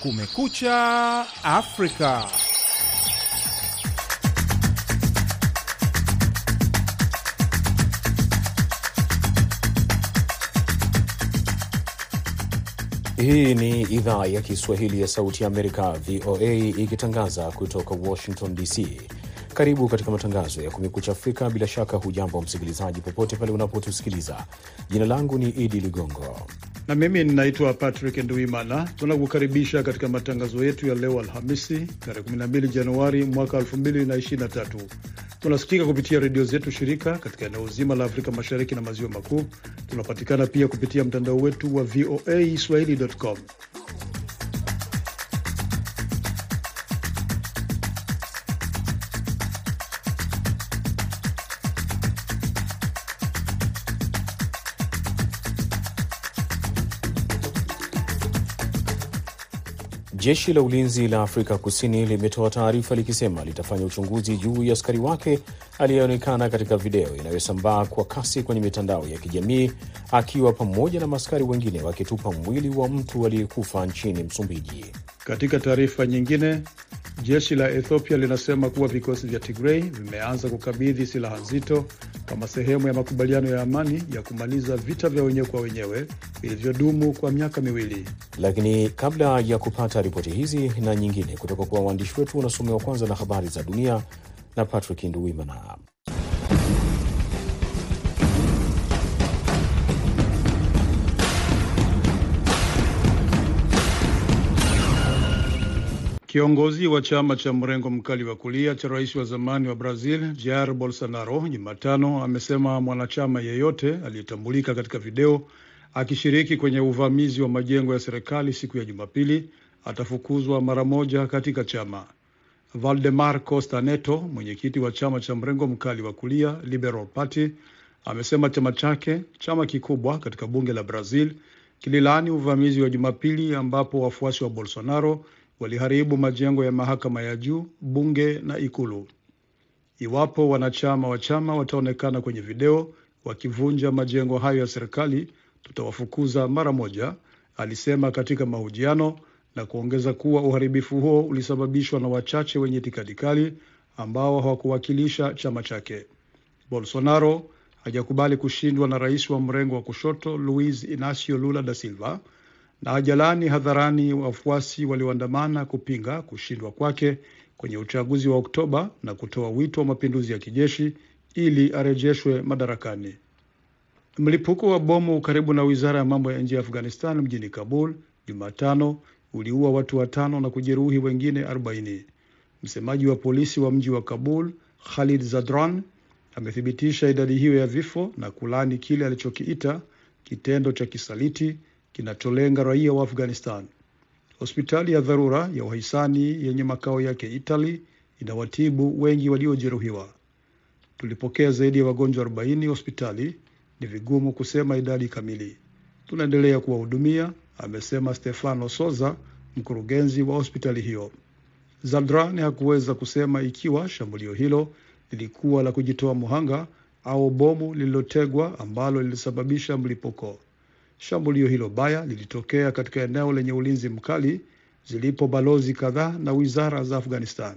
Kumekucha Afrika. Hii ni idhaa ya Kiswahili ya Sauti ya Amerika, VOA, ikitangaza kutoka Washington DC. Karibu katika matangazo ya Kumekucha Afrika. Bila shaka, hujambo msikilizaji, popote pale unapotusikiliza. Jina langu ni Idi Ligongo na mimi ninaitwa Patrick Nduimana. Tunakukaribisha katika matangazo yetu ya leo Alhamisi, tarehe 12 Januari mwaka 2023. Tunasikika kupitia redio zetu shirika katika eneo zima la Afrika Mashariki na Maziwa Makuu. Tunapatikana pia kupitia mtandao wetu wa VOA swahili.com. Jeshi la ulinzi la Afrika Kusini limetoa taarifa likisema litafanya uchunguzi juu ya askari wake aliyeonekana katika video inayosambaa kwa kasi kwenye mitandao ya kijamii akiwa pamoja na maaskari wengine wakitupa mwili wa mtu aliyekufa nchini Msumbiji. Katika taarifa nyingine, jeshi la Ethiopia linasema kuwa vikosi vya Tigrei vimeanza kukabidhi silaha nzito kama sehemu ya makubaliano ya amani ya kumaliza vita vya wenyewe kwa wenyewe vilivyodumu kwa miaka miwili. Lakini kabla ya kupata ripoti hizi na nyingine kutoka kwa waandishi wetu, unasomewa kwanza na habari za dunia na Patrick Nduwimana. Kiongozi wa chama cha mrengo mkali wa kulia cha rais wa zamani wa Brazil Jair Bolsonaro Jumatano amesema mwanachama yeyote aliyetambulika katika video akishiriki kwenye uvamizi wa majengo ya serikali siku ya Jumapili atafukuzwa mara moja katika chama. Valdemar Costa Neto, mwenyekiti wa chama cha mrengo mkali wa kulia Liberal Party, amesema chama chake, chama kikubwa katika bunge la Brazil, kililaani uvamizi wa Jumapili ambapo wafuasi wa Bolsonaro waliharibu majengo ya mahakama ya juu, bunge na ikulu. Iwapo wanachama wa chama wataonekana kwenye video wakivunja majengo hayo ya serikali, tutawafukuza mara moja, alisema katika mahojiano na kuongeza kuwa uharibifu huo ulisababishwa na wachache wenye itikadi kali ambao hawakuwakilisha chama chake. Bolsonaro hajakubali kushindwa na rais wa mrengo wa kushoto Luiz Inacio Lula da Silva na hajalani hadharani wafuasi walioandamana kupinga kushindwa kwake kwenye uchaguzi wa Oktoba na kutoa wito wa mapinduzi ya kijeshi ili arejeshwe madarakani. Mlipuko wa bomu karibu na wizara ya mambo ya nje ya Afghanistan mjini Kabul Jumatano uliua watu watano na kujeruhi wengine 40. Msemaji wa polisi wa mji wa Kabul Khalid Zadran amethibitisha idadi hiyo ya vifo na kulani kile alichokiita kitendo cha kisaliti kinacholenga raia wa Afghanistan. Hospitali ya dharura ya wahisani yenye makao yake Italy inawatibu wengi waliojeruhiwa. Tulipokea zaidi ya wagonjwa 40 hospitali, ni vigumu kusema idadi kamili. Tunaendelea kuwahudumia, amesema Stefano Soza, mkurugenzi wa hospitali hiyo. Zadran hakuweza kusema ikiwa shambulio hilo lilikuwa la kujitoa muhanga au bomu lililotegwa ambalo lilisababisha mlipuko. Shambulio hilo baya lilitokea katika eneo lenye ulinzi mkali zilipo balozi kadhaa na wizara za Afghanistan.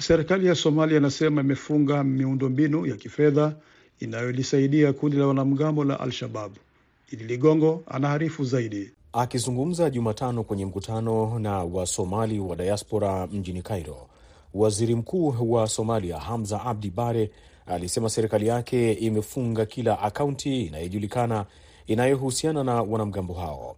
Serikali ya Somalia inasema imefunga miundombinu ya kifedha inayolisaidia kundi la wanamgambo la Al-Shabab. Idi Ligongo anaarifu zaidi. Akizungumza Jumatano kwenye mkutano na Wasomali wa diaspora mjini Cairo, waziri mkuu wa Somalia Hamza Abdi Bare alisema serikali yake imefunga kila akaunti inayojulikana inayohusiana na wanamgambo hao.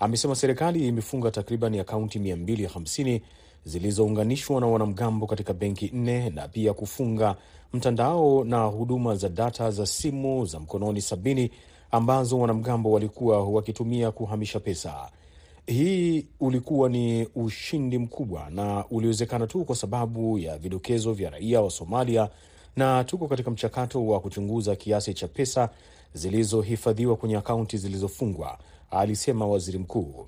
Amesema serikali imefunga takriban akaunti 250 zilizounganishwa na wanamgambo katika benki nne na pia kufunga mtandao na huduma za data za simu za mkononi sabini ambazo wanamgambo walikuwa wakitumia kuhamisha pesa. Hii ulikuwa ni ushindi mkubwa na uliwezekana tu kwa sababu ya vidokezo vya raia wa Somalia, na tuko katika mchakato wa kuchunguza kiasi cha pesa zilizohifadhiwa kwenye akaunti zilizofungwa, alisema waziri mkuu.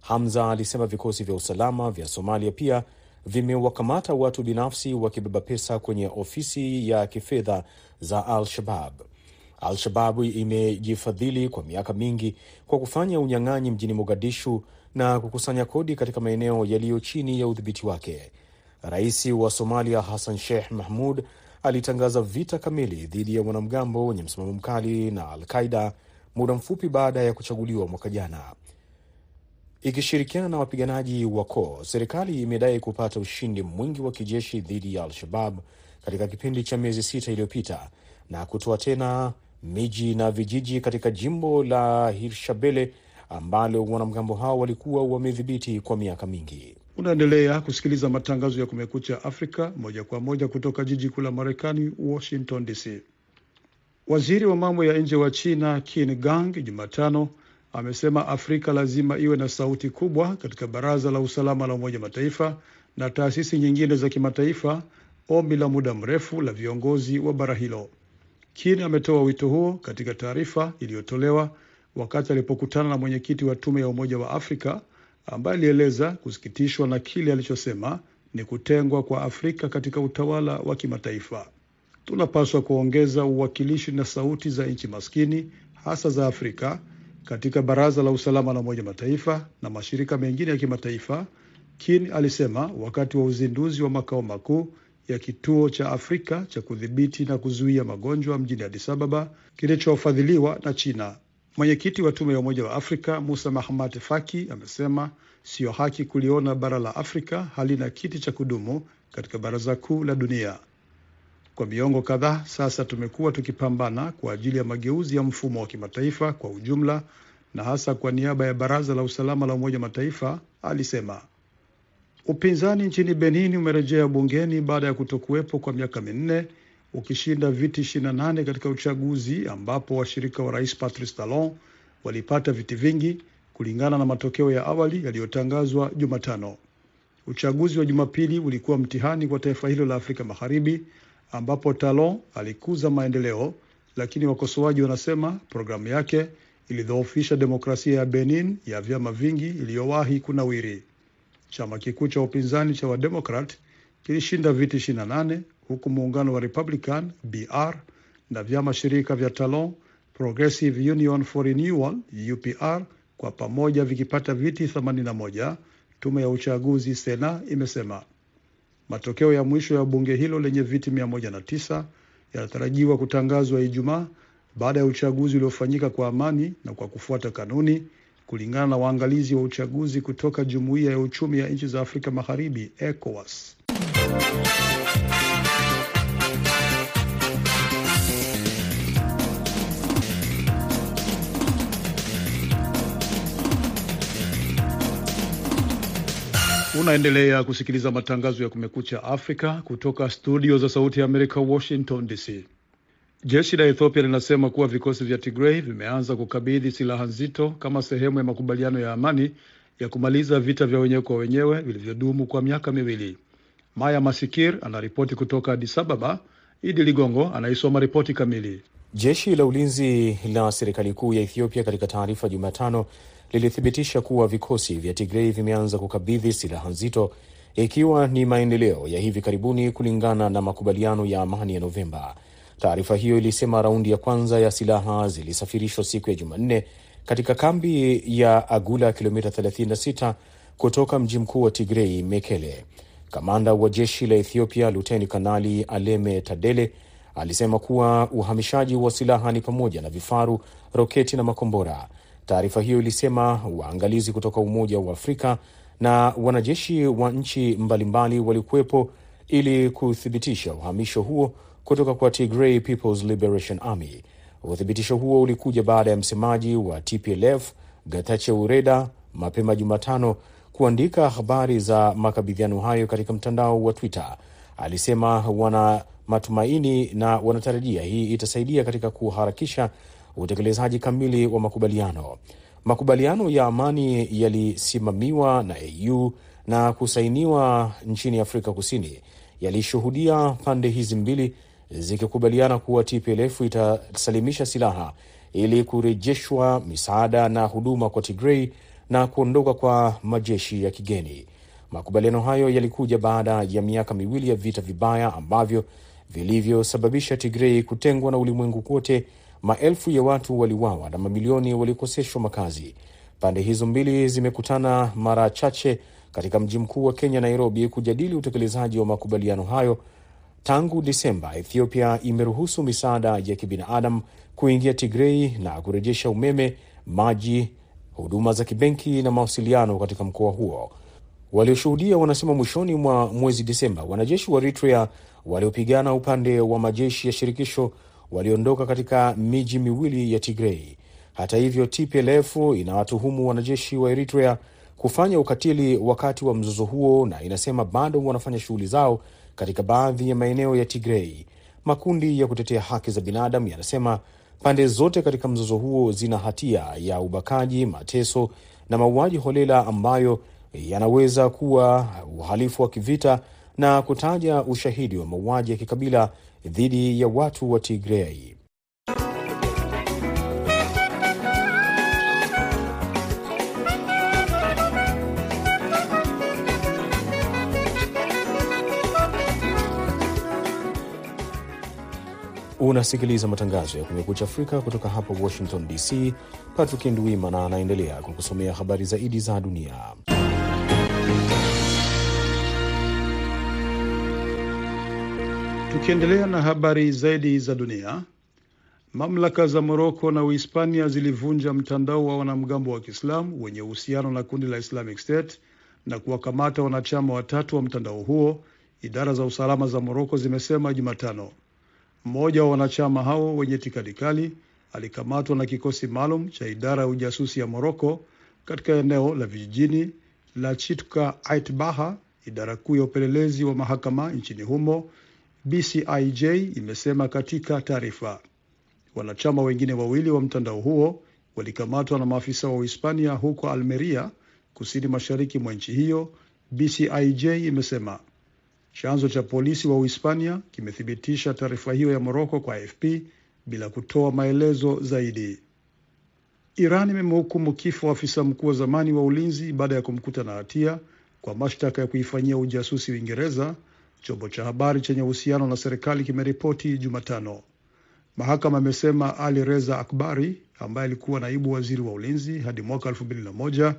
Hamza alisema vikosi vya usalama vya Somalia pia vimewakamata watu binafsi wakibeba pesa kwenye ofisi ya kifedha za Al-Shabab. Al-Shabab imejifadhili kwa miaka mingi kwa kufanya unyang'anyi mjini Mogadishu na kukusanya kodi katika maeneo yaliyo chini ya udhibiti wake. Rais wa Somalia Hassan Sheikh Mahmud alitangaza vita kamili dhidi ya wanamgambo wenye msimamo mkali na Al-Qaida muda mfupi baada ya kuchaguliwa mwaka jana. Ikishirikiana na wapiganaji wa koo, serikali imedai kupata ushindi mwingi wa kijeshi dhidi ya Al-Shabab katika kipindi cha miezi sita iliyopita na kutoa tena miji na vijiji katika jimbo la Hirshabelle ambalo wanamgambo hao walikuwa wamedhibiti kwa miaka mingi. Unaendelea kusikiliza matangazo ya Kumekucha Afrika moja kwa moja kutoka jiji kuu la Marekani, Washington DC. Waziri wa mambo ya nje wa China Qin Gang Jumatano amesema Afrika lazima iwe na sauti kubwa katika Baraza la Usalama la Umoja Mataifa na taasisi nyingine za kimataifa, ombi la muda mrefu la viongozi wa bara hilo. Qin ametoa wito huo katika taarifa iliyotolewa wakati alipokutana na mwenyekiti wa tume ya Umoja wa Afrika ambaye alieleza kusikitishwa na kile alichosema ni kutengwa kwa Afrika katika utawala wa kimataifa. Tunapaswa kuongeza uwakilishi na sauti za nchi maskini hasa za Afrika katika Baraza la Usalama la Umoja Mataifa na mashirika mengine ya kimataifa, Kin alisema wakati wa uzinduzi wa makao makuu ya kituo cha Afrika cha kudhibiti na kuzuia magonjwa mjini Addis Ababa kilichofadhiliwa na China. Mwenyekiti wa tume ya Umoja wa Afrika Musa Mahamat Faki amesema siyo haki kuliona bara la Afrika halina kiti cha kudumu katika Baraza Kuu la Dunia. Kwa miongo kadhaa sasa tumekuwa tukipambana kwa ajili ya mageuzi ya mfumo wa kimataifa kwa ujumla na hasa kwa niaba ya Baraza la Usalama la Umoja Mataifa, alisema. Upinzani nchini Benin umerejea bungeni baada ya kutokuwepo kwa miaka minne ukishinda viti 28 katika uchaguzi ambapo washirika wa rais Patrice Talon walipata viti vingi kulingana na matokeo ya awali yaliyotangazwa Jumatano. Uchaguzi wa Jumapili ulikuwa mtihani kwa taifa hilo la Afrika Magharibi ambapo Talon alikuza maendeleo, lakini wakosoaji wanasema programu yake ilidhoofisha demokrasia ya Benin ya vyama vingi iliyowahi kunawiri. Chama kikuu cha upinzani cha Wademokrat kilishinda viti 28 huku muungano wa Republican BR na vyama shirika vya Talon, Progressive Union for Renewal UPR kwa pamoja vikipata viti 81. Tume ya uchaguzi Sena imesema matokeo ya mwisho ya bunge hilo lenye viti 109 yanatarajiwa kutangazwa Ijumaa baada ya uchaguzi uliofanyika kwa amani na kwa kufuata kanuni, kulingana na waangalizi wa uchaguzi kutoka Jumuiya ya Uchumi ya Nchi za Afrika Magharibi ECOWAS. Unaendelea kusikiliza matangazo ya Kumekucha Afrika kutoka studio za Sauti ya Amerika, Washington DC. Jeshi la Ethiopia linasema kuwa vikosi vya Tigrei vimeanza kukabidhi silaha nzito kama sehemu ya makubaliano ya amani ya kumaliza vita vya wenyewe kwa wenyewe vilivyodumu kwa miaka miwili. Maya Masikir anaripoti kutoka Addis Ababa. Idi Ligongo anaisoma ripoti kamili. Jeshi la ulinzi la serikali kuu ya Ethiopia katika taarifa Jumatano lilithibitisha kuwa vikosi vya Tigrei vimeanza kukabidhi silaha nzito, ikiwa ni maendeleo ya hivi karibuni kulingana na makubaliano ya amani ya Novemba. Taarifa hiyo ilisema raundi ya kwanza ya silaha zilisafirishwa siku ya Jumanne katika kambi ya Agula, kilomita 36 kutoka mji mkuu wa Tigrei, Mekele. Kamanda wa jeshi la Ethiopia Luteni Kanali Aleme Tadele alisema kuwa uhamishaji wa silaha ni pamoja na vifaru, roketi na makombora. Taarifa hiyo ilisema waangalizi kutoka Umoja wa Afrika na wanajeshi wa nchi mbalimbali walikuwepo ili kuthibitisha uhamisho huo kutoka kwa Tigray People's Liberation Army. Uthibitisho huo ulikuja baada ya msemaji wa TPLF Getachew Reda mapema Jumatano kuandika habari za makabidhiano hayo katika mtandao wa Twitter. Alisema wana matumaini na wanatarajia hii itasaidia katika kuharakisha utekelezaji kamili wa makubaliano. Makubaliano ya amani yalisimamiwa na AU na kusainiwa nchini Afrika Kusini yalishuhudia pande hizi mbili zikikubaliana kuwa TPLF itasalimisha silaha ili kurejeshwa misaada na huduma kwa Tigrei na kuondoka kwa majeshi ya kigeni. Makubaliano hayo yalikuja baada ya miaka miwili ya vita vibaya ambavyo vilivyosababisha Tigrei kutengwa na ulimwengu kote, maelfu ya watu waliuawa na mamilioni walikoseshwa makazi. Pande hizo mbili zimekutana mara chache katika mji mkuu wa Kenya, Nairobi, kujadili utekelezaji wa makubaliano hayo. Tangu Desemba, Ethiopia imeruhusu misaada ya kibinadamu kuingia Tigrei na kurejesha umeme, maji, huduma za kibenki na mawasiliano katika mkoa huo. Walioshuhudia wanasema mwishoni mwa mwezi Desemba, wanajeshi wa Eritrea waliopigana upande wa majeshi ya shirikisho waliondoka katika miji miwili ya Tigrei. Hata hivyo, TPLF inawatuhumu wanajeshi wa Eritrea kufanya ukatili wakati wa mzozo huo na inasema bado wanafanya shughuli zao katika baadhi ya maeneo ya Tigrei. Makundi ya kutetea haki za binadamu yanasema pande zote katika mzozo huo zina hatia ya ubakaji, mateso na mauaji holela ambayo yanaweza kuwa uhalifu wa kivita na kutaja ushahidi wa mauaji ya kikabila dhidi ya watu wa Tigrei. Unasikiliza matangazo ya Kumekucha Afrika kutoka hapa Washington DC. Patrick Ndwimana anaendelea kukusomea habari zaidi za dunia. Tukiendelea na habari zaidi za dunia, mamlaka za Moroko na Uhispania zilivunja mtandao wa wanamgambo wa Kiislamu wenye uhusiano na kundi la Islamic State na kuwakamata wanachama watatu wa mtandao huo, idara za usalama za Moroko zimesema Jumatano. Mmoja wa wanachama hao wenye itikadi kali alikamatwa na kikosi maalum cha idara ya ujasusi ya Moroko katika eneo la vijijini la Chitka Aitbaha, idara kuu ya upelelezi wa mahakama nchini humo, BCIJ imesema katika taarifa. Wanachama wengine wawili wa mtandao huo walikamatwa na maafisa wa Uhispania huko Almeria, kusini mashariki mwa nchi hiyo, BCIJ imesema. Chanzo cha polisi wa Uhispania kimethibitisha taarifa hiyo ya Moroko kwa AFP bila kutoa maelezo zaidi. Iran imemhukumu kifo afisa mkuu wa zamani wa ulinzi baada ya kumkuta na hatia kwa mashtaka ya kuifanyia ujasusi Uingereza, chombo cha habari chenye uhusiano na serikali kimeripoti Jumatano. Mahakama imesema Ali Reza Akbari ambaye alikuwa naibu waziri wa ulinzi hadi mwaka 2001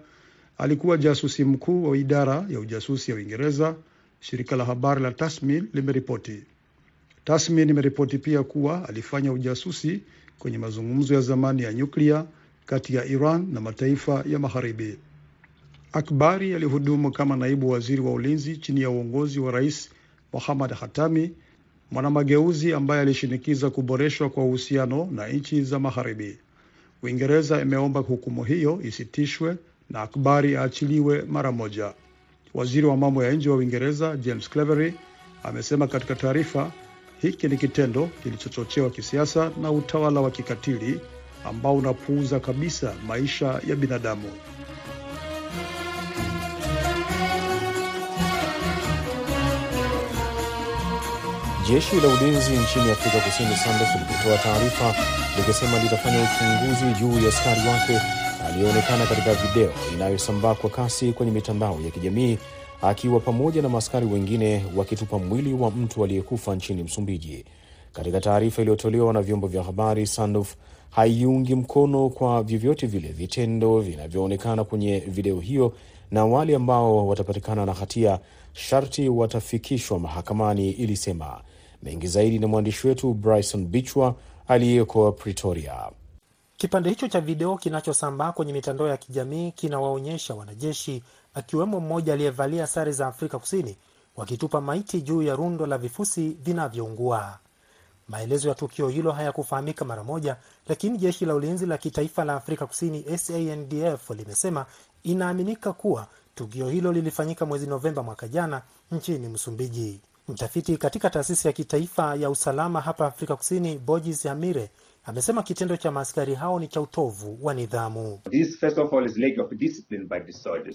alikuwa jasusi mkuu wa idara ya ujasusi ya Uingereza. Shirika la habari la Tasmin limeripoti. Tasmin imeripoti pia kuwa alifanya ujasusi kwenye mazungumzo ya zamani ya nyuklia kati ya Iran na mataifa ya Magharibi. Akbari alihudumu kama naibu waziri wa ulinzi chini ya uongozi wa Rais Mohammad Hatami, mwanamageuzi ambaye alishinikiza kuboreshwa kwa uhusiano na nchi za Magharibi. Uingereza imeomba hukumu hiyo isitishwe na Akbari aachiliwe mara moja. Waziri wa mambo ya nje wa Uingereza James Cleverly amesema katika taarifa, hiki ni kitendo kilichochochewa kisiasa na utawala wa kikatili ambao unapuuza kabisa maisha ya binadamu. Jeshi la ulinzi nchini Afrika Kusini SANDF lilitoa taarifa likisema litafanya uchunguzi juu ya askari wake aliyeonekana katika video inayosambaa kwa kasi kwenye mitandao ya kijamii akiwa pamoja na maaskari wengine wakitupa mwili wa mtu aliyekufa nchini Msumbiji. Katika taarifa iliyotolewa na vyombo vya habari, SANDF haiungi mkono kwa vyovyote vile vitendo vinavyoonekana kwenye video hiyo, na wale ambao watapatikana na hatia sharti watafikishwa mahakamani, ilisema. Mengi zaidi na mwandishi wetu Bryson Bichwa aliyeko Pretoria. Kipande hicho cha video kinachosambaa kwenye mitandao ya kijamii kinawaonyesha wanajeshi akiwemo mmoja aliyevalia sare za Afrika Kusini wakitupa maiti juu ya rundo la vifusi vinavyoungua. Maelezo ya tukio hilo hayakufahamika mara moja, lakini jeshi la ulinzi la kitaifa la Afrika Kusini SANDF limesema inaaminika kuwa tukio hilo lilifanyika mwezi Novemba mwaka jana nchini Msumbiji. Mtafiti katika taasisi ya kitaifa ya usalama hapa Afrika Kusini, Bojis Hamire amesema kitendo cha maaskari hao ni cha utovu wa nidhamu.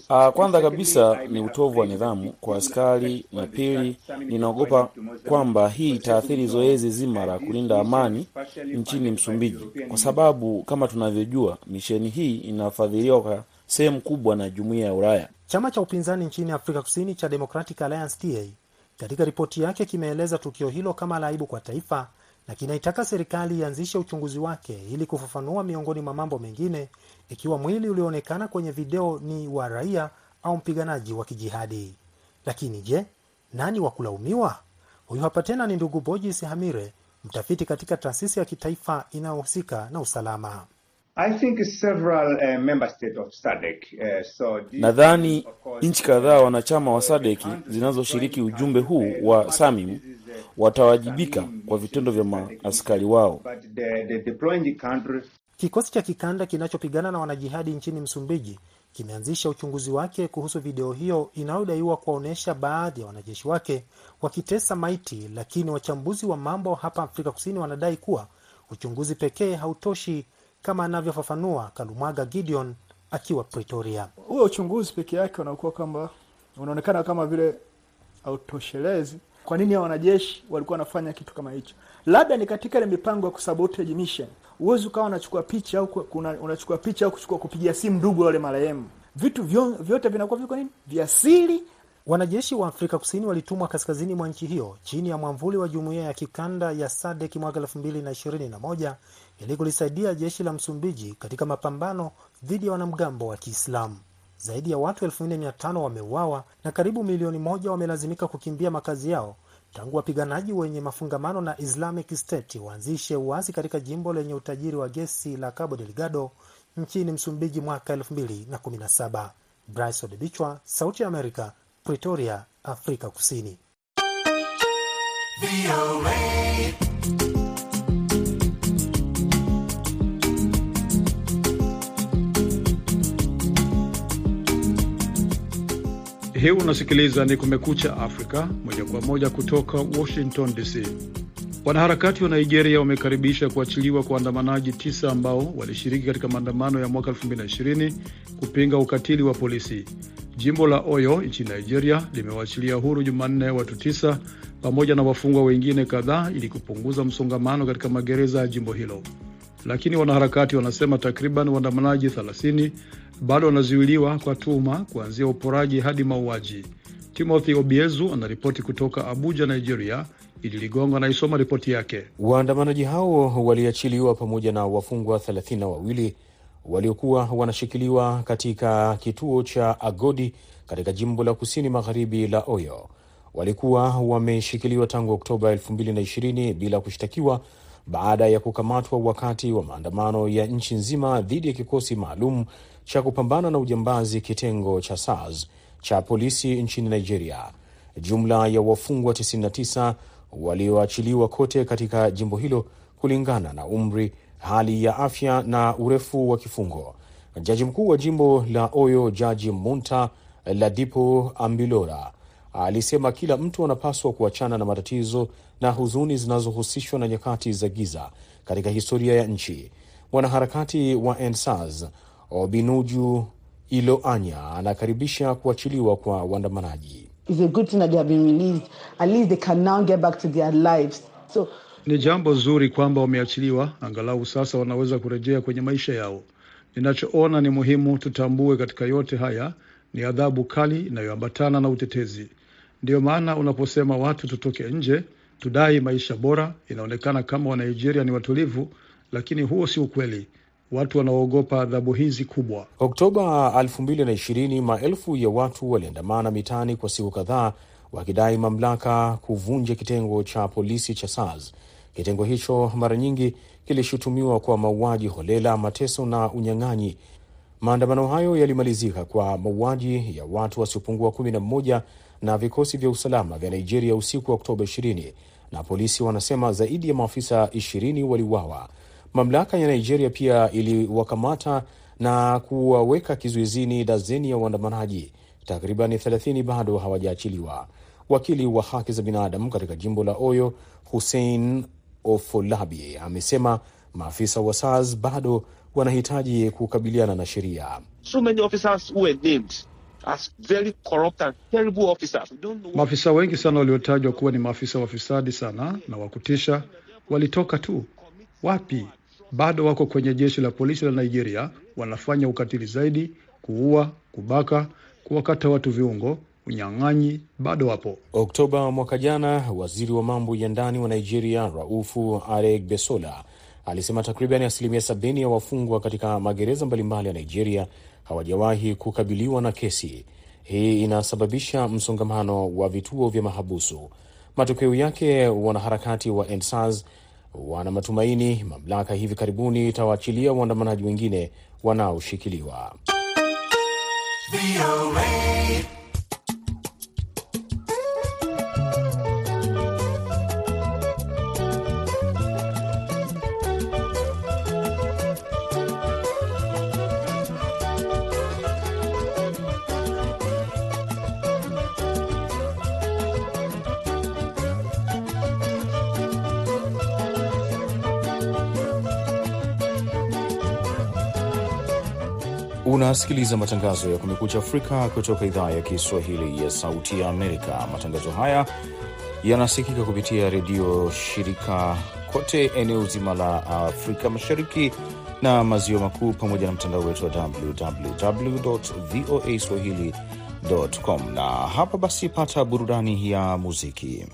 Uh, kwanza kabisa ni utovu wa nidhamu kwa askari, na pili, ninaogopa kwamba hii itaathiri zoezi zima la kulinda amani nchini Msumbiji, kwa sababu kama tunavyojua misheni hii inafadhiliwa kwa sehemu kubwa na jumuiya ya Ulaya. Chama cha upinzani nchini Afrika Kusini cha Democratic Alliance TA katika ripoti yake kimeeleza tukio hilo kama la aibu kwa taifa na kinaitaka serikali ianzishe uchunguzi wake ili kufafanua miongoni mwa mambo mengine ikiwa mwili ulioonekana kwenye video ni wa raia au mpiganaji wa kijihadi. Lakini je, nani wa kulaumiwa? Huyu hapa tena ni ndugu Bojis Hamire, mtafiti katika taasisi ya kitaifa inayohusika na usalama. I think several uh, member state of SADC, uh, Nadhani nchi kadhaa wanachama wa sadeki zinazoshiriki ujumbe huu wa SAMIM watawajibika kwa vitendo vya maaskari wao. but the, the deploying country Kikosi cha kikanda kinachopigana na wanajihadi nchini Msumbiji kimeanzisha uchunguzi wake kuhusu video hiyo inayodaiwa kuwaonyesha baadhi ya wanajeshi wake wakitesa maiti, lakini wachambuzi wa mambo hapa Afrika Kusini wanadai kuwa uchunguzi pekee hautoshi, kama anavyofafanua Kalumwaga Gideon akiwa Pretoria. huo uchunguzi peke yake unakuwa kwamba unaonekana kama vile hautoshelezi. Kwa nini hao wanajeshi walikuwa wanafanya kitu kama hicho? Labda ni katika ile mipango ya kusabotage mission. Uwezi ukawa unachukua picha au kuna, unachukua picha au kuchukua kupigia simu ndugu wale marehemu. Vitu vyo, vyote vinakuwa viko nini vya siri. Wanajeshi wa Afrika Kusini walitumwa kaskazini mwa nchi hiyo chini ya mwamvuli wa jumuiya ya kikanda ya SADC mwaka 2021 ili kulisaidia jeshi la Msumbiji katika mapambano dhidi ya wanamgambo wa Kiislamu. Zaidi ya watu 1500 wameuawa na karibu milioni moja wamelazimika kukimbia makazi yao tangu wapiganaji wenye mafungamano na Islamic State waanzishe uasi katika jimbo lenye utajiri wa gesi la Cabo Delgado nchini Msumbiji mwaka 2017. Bryce Odebichwa, Sauti ya Amerika, Pretoria, Afrika Kusini. Hii unasikiliza ni Kumekucha Afrika moja kwa moja kutoka Washington DC. Wanaharakati wa Nigeria wamekaribisha kuachiliwa kwa waandamanaji tisa ambao walishiriki katika maandamano ya mwaka 2020 kupinga ukatili wa polisi. Jimbo la Oyo nchini Nigeria limewaachilia huru Jumanne watu tisa pamoja na wafungwa wengine kadhaa ili kupunguza msongamano katika magereza ya jimbo hilo, lakini wanaharakati wanasema takriban waandamanaji 30 bado wanazuiliwa kwa tuhuma kuanzia uporaji hadi mauaji. Timothy Obiezu anaripoti kutoka Abuja, Nigeria. Ili Ligongo anaisoma ripoti yake. Waandamanaji hao waliachiliwa pamoja na wafungwa thelathini na wawili waliokuwa wanashikiliwa katika kituo cha Agodi katika jimbo la kusini magharibi la Oyo. Walikuwa wameshikiliwa tangu Oktoba 2020 bila kushtakiwa baada ya kukamatwa wakati wa maandamano ya nchi nzima dhidi ya kikosi maalum cha kupambana na ujambazi kitengo cha SARS cha polisi nchini Nigeria. Jumla ya wafungwa 99 walioachiliwa kote katika jimbo hilo kulingana na umri, hali ya afya na urefu wa kifungo. Jaji mkuu wa jimbo la Oyo, Jaji Munta Ladipo Ambilora, alisema kila mtu anapaswa kuachana na matatizo na huzuni zinazohusishwa na nyakati za giza katika historia ya nchi. Mwanaharakati wa ENSAS Obinuju Iloanya anakaribisha kuachiliwa kwa waandamanaji. It's a good thing that they have been released. At least they can now get back to their lives. So Ni jambo zuri kwamba wameachiliwa, angalau sasa wanaweza kurejea kwenye maisha yao. Ninachoona ni muhimu tutambue katika yote haya ni adhabu kali inayoambatana na utetezi. Ndiyo maana unaposema watu tutoke nje, tudai maisha bora, inaonekana kama Wanigeria ni watulivu, lakini huo si ukweli. Watu wanaoogopa adhabu hizi kubwa. Oktoba 2020 maelfu ya watu waliandamana mitaani kwa siku kadhaa wakidai mamlaka kuvunja kitengo cha polisi cha SARS. Kitengo hicho mara nyingi kilishutumiwa kwa mauaji holela, mateso na unyang'anyi. Maandamano hayo yalimalizika kwa mauaji ya watu wasiopungua 11 na vikosi vya usalama vya Nigeria usiku wa Oktoba 20 na polisi wanasema zaidi ya maafisa 20 waliuawa. Mamlaka ya Nigeria pia iliwakamata na kuwaweka kizuizini dazeni ya waandamanaji. Takribani 30 bado hawajaachiliwa. Wakili wa haki za binadamu katika jimbo la Oyo, Hussein Ofolabi, amesema maafisa wa SARS bado wanahitaji kukabiliana na sheria. so many officers who were named as very corrupt and terrible officers. Know. Maafisa wengi sana waliotajwa kuwa ni maafisa wafisadi sana na wa kutisha walitoka tu. Wapi? Bado wako kwenye jeshi la polisi la Nigeria, wanafanya ukatili zaidi, kuua, kubaka, kuwakata watu viungo, unyang'anyi bado wapo. Oktoba mwaka jana, waziri wa mambo ya ndani wa Nigeria Raufu Aregbesola alisema takriban asilimia sabini ya wafungwa katika magereza mbalimbali ya Nigeria hawajawahi kukabiliwa na kesi. Hii inasababisha msongamano wa vituo vya mahabusu. Matokeo yake, wanaharakati wa EndSARS wana matumaini mamlaka hivi karibuni itawaachilia waandamanaji wengine wanaoshikiliwa. Unasikiliza matangazo ya Kumekucha Afrika kutoka idhaa ya Kiswahili ya Sauti ya Amerika. Matangazo haya yanasikika kupitia redio shirika kote eneo zima la Afrika Mashariki na Maziwa Makuu, pamoja na mtandao wetu wa www voa swahili.com. Na hapa basi, pata burudani ya muziki.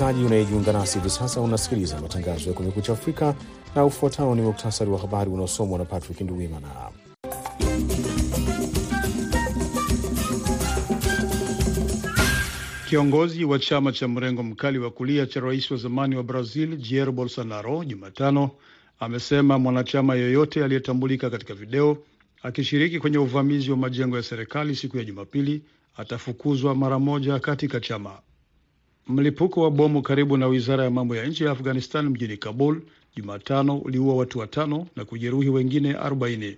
Msikilizaji unayejiunga nasi hivi sasa, unasikiliza matangazo ya Kumekucha Afrika na ufuatao ni muktasari wa habari unaosomwa na Patrick Nduwimana. Kiongozi wa chama cha mrengo mkali wa kulia cha rais wa zamani wa Brazil Jair Bolsonaro Jumatano amesema mwanachama yeyote aliyetambulika katika video akishiriki kwenye uvamizi wa majengo ya serikali siku ya Jumapili atafukuzwa mara moja katika chama. Mlipuko wa bomu karibu na wizara ya mambo ya nje ya Afghanistan mjini Kabul Jumatano uliua watu watano na kujeruhi wengine 40.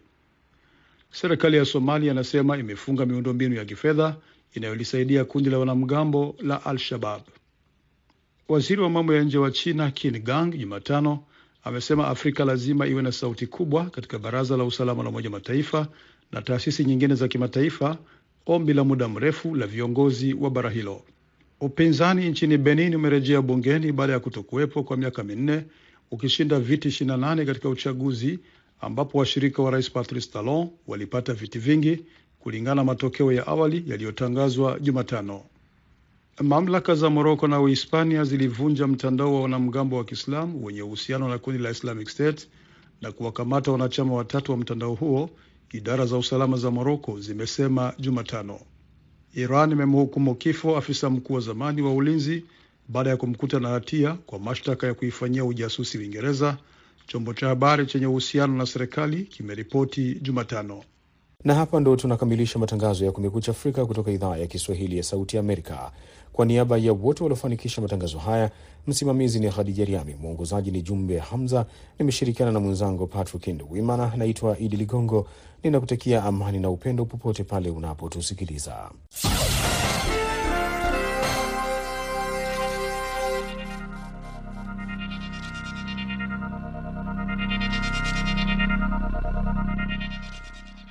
Serikali ya Somalia inasema imefunga miundombinu ya kifedha inayolisaidia kundi la wanamgambo la Al-Shabab. Waziri wa mambo ya nje wa China Qin Gang Jumatano amesema Afrika lazima iwe na sauti kubwa katika Baraza la Usalama la Umoja Mataifa na taasisi nyingine za kimataifa, ombi la muda mrefu la viongozi wa bara hilo. Upinzani nchini Benin umerejea bungeni baada ya kutokuwepo kwa miaka minne, ukishinda viti 28 katika uchaguzi ambapo washirika wa rais Patrice Talon walipata viti vingi kulingana na matokeo ya awali yaliyotangazwa Jumatano. Mamlaka za Moroko na Uhispania zilivunja mtandao wa wanamgambo wa Kiislamu wenye uhusiano na kundi la Islamic State na kuwakamata wanachama watatu wa mtandao huo, idara za usalama za Moroko zimesema Jumatano. Iran imemhukumu kifo afisa mkuu wa zamani wa ulinzi baada ya kumkuta na hatia kwa mashtaka ya kuifanyia ujasusi Uingereza, chombo cha habari chenye uhusiano na serikali kimeripoti Jumatano. Na hapa ndo tunakamilisha matangazo ya Kumekucha Afrika kutoka idhaa ya Kiswahili ya Sauti Amerika. Kwa niaba ya wote waliofanikisha matangazo haya, msimamizi ni Khadija Riami, mwongozaji ni Jumbe Hamza. Nimeshirikiana na mwenzangu Patrick Nduwimana. Naitwa Idi Ligongo, ninakutakia amani na upendo popote pale unapotusikiliza.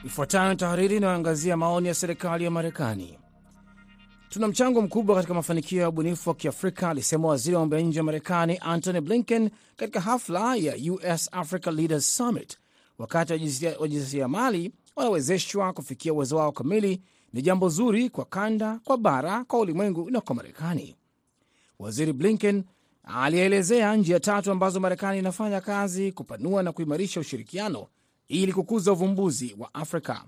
Ifuatayo tahariri inayoangazia maoni ya serikali ya Marekani. Tuna mchango mkubwa katika mafanikio ya ubunifu wa Kiafrika, alisema waziri wa mambo ya nje wa Marekani Antony Blinken katika hafla ya US Africa Leaders Summit. Wakati wajasiriamali wanawezeshwa kufikia uwezo wao kamili, ni jambo zuri kwa kanda, kwa bara, kwa ulimwengu na kwa Marekani. Waziri Blinken alielezea njia tatu ambazo Marekani inafanya kazi kupanua na kuimarisha ushirikiano ili kukuza uvumbuzi wa Afrika.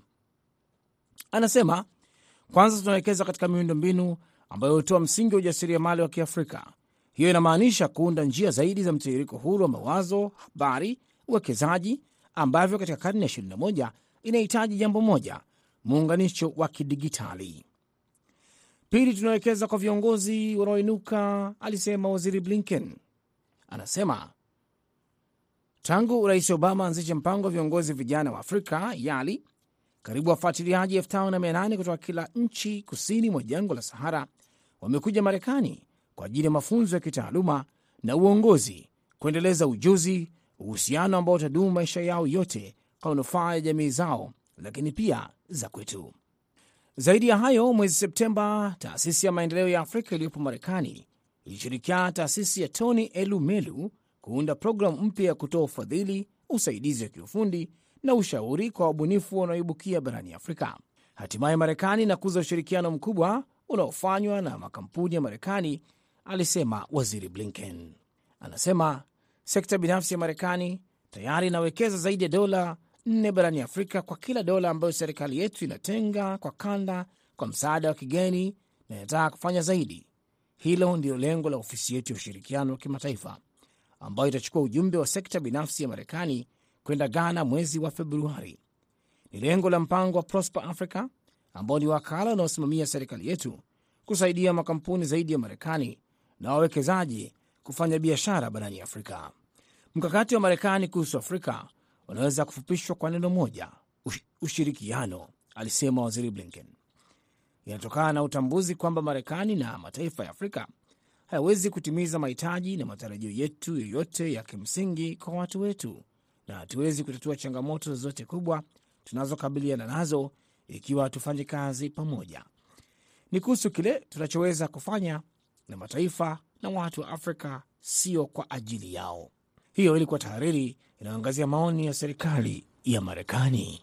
Anasema kwanza, tunawekeza katika miundo mbinu ambayo hutoa msingi wa ujasiriamali wa Kiafrika. Hiyo inamaanisha kuunda njia zaidi za mtiririko huru wa mawazo, habari, uwekezaji, ambavyo katika karne ya 21 inahitaji jambo moja, muunganisho wa kidigitali. Pili, tunawekeza kwa viongozi wanaoinuka, alisema waziri Blinken. Anasema tangu Rais Obama anzishe mpango wa viongozi vijana wa Afrika YALI, karibu wafuatiliaji 5800 kutoka kila nchi kusini mwa jangwa la Sahara wamekuja Marekani kwa ajili ya mafunzo ya kitaaluma na uongozi, kuendeleza ujuzi, uhusiano ambao utadumu maisha yao yote kwa manufaa ya jamii zao, lakini pia za kwetu. Zaidi ya hayo, mwezi Septemba, taasisi ya maendeleo ya Afrika iliyopo Marekani ilishirikiana taasisi ya Tony Elumelu kuunda programu mpya ya kutoa ufadhili, usaidizi wa kiufundi na ushauri kwa wabunifu wanaoibukia barani Afrika. Hatimaye Marekani inakuza ushirikiano mkubwa unaofanywa na makampuni ya Marekani, alisema waziri Blinken. Anasema sekta binafsi ya Marekani tayari inawekeza zaidi ya dola nne barani Afrika kwa kila dola ambayo serikali yetu inatenga kwa kanda kwa msaada wa kigeni, na inataka kufanya zaidi. Hilo ndilo lengo la ofisi yetu ya ushirikiano wa kimataifa ambayo itachukua ujumbe wa sekta binafsi ya Marekani kwenda Ghana mwezi wa Februari. Ni lengo la mpango wa Prosper Africa ambao ni wakala unaosimamia serikali yetu kusaidia makampuni zaidi ya Marekani na wawekezaji kufanya biashara barani Afrika. Mkakati wa Marekani kuhusu Afrika unaweza kufupishwa kwa neno moja, ushirikiano, alisema waziri Blinken. Inatokana na utambuzi kwamba Marekani na mataifa ya Afrika hayawezi kutimiza mahitaji na matarajio yetu yoyote ya kimsingi kwa watu wetu, na hatuwezi kutatua changamoto zozote kubwa tunazokabiliana nazo ikiwa hatufanyi kazi pamoja. Ni kuhusu kile tunachoweza kufanya na mataifa na watu wa Afrika, sio kwa ajili yao. Hiyo ilikuwa tahariri inayoangazia maoni ya serikali ya Marekani.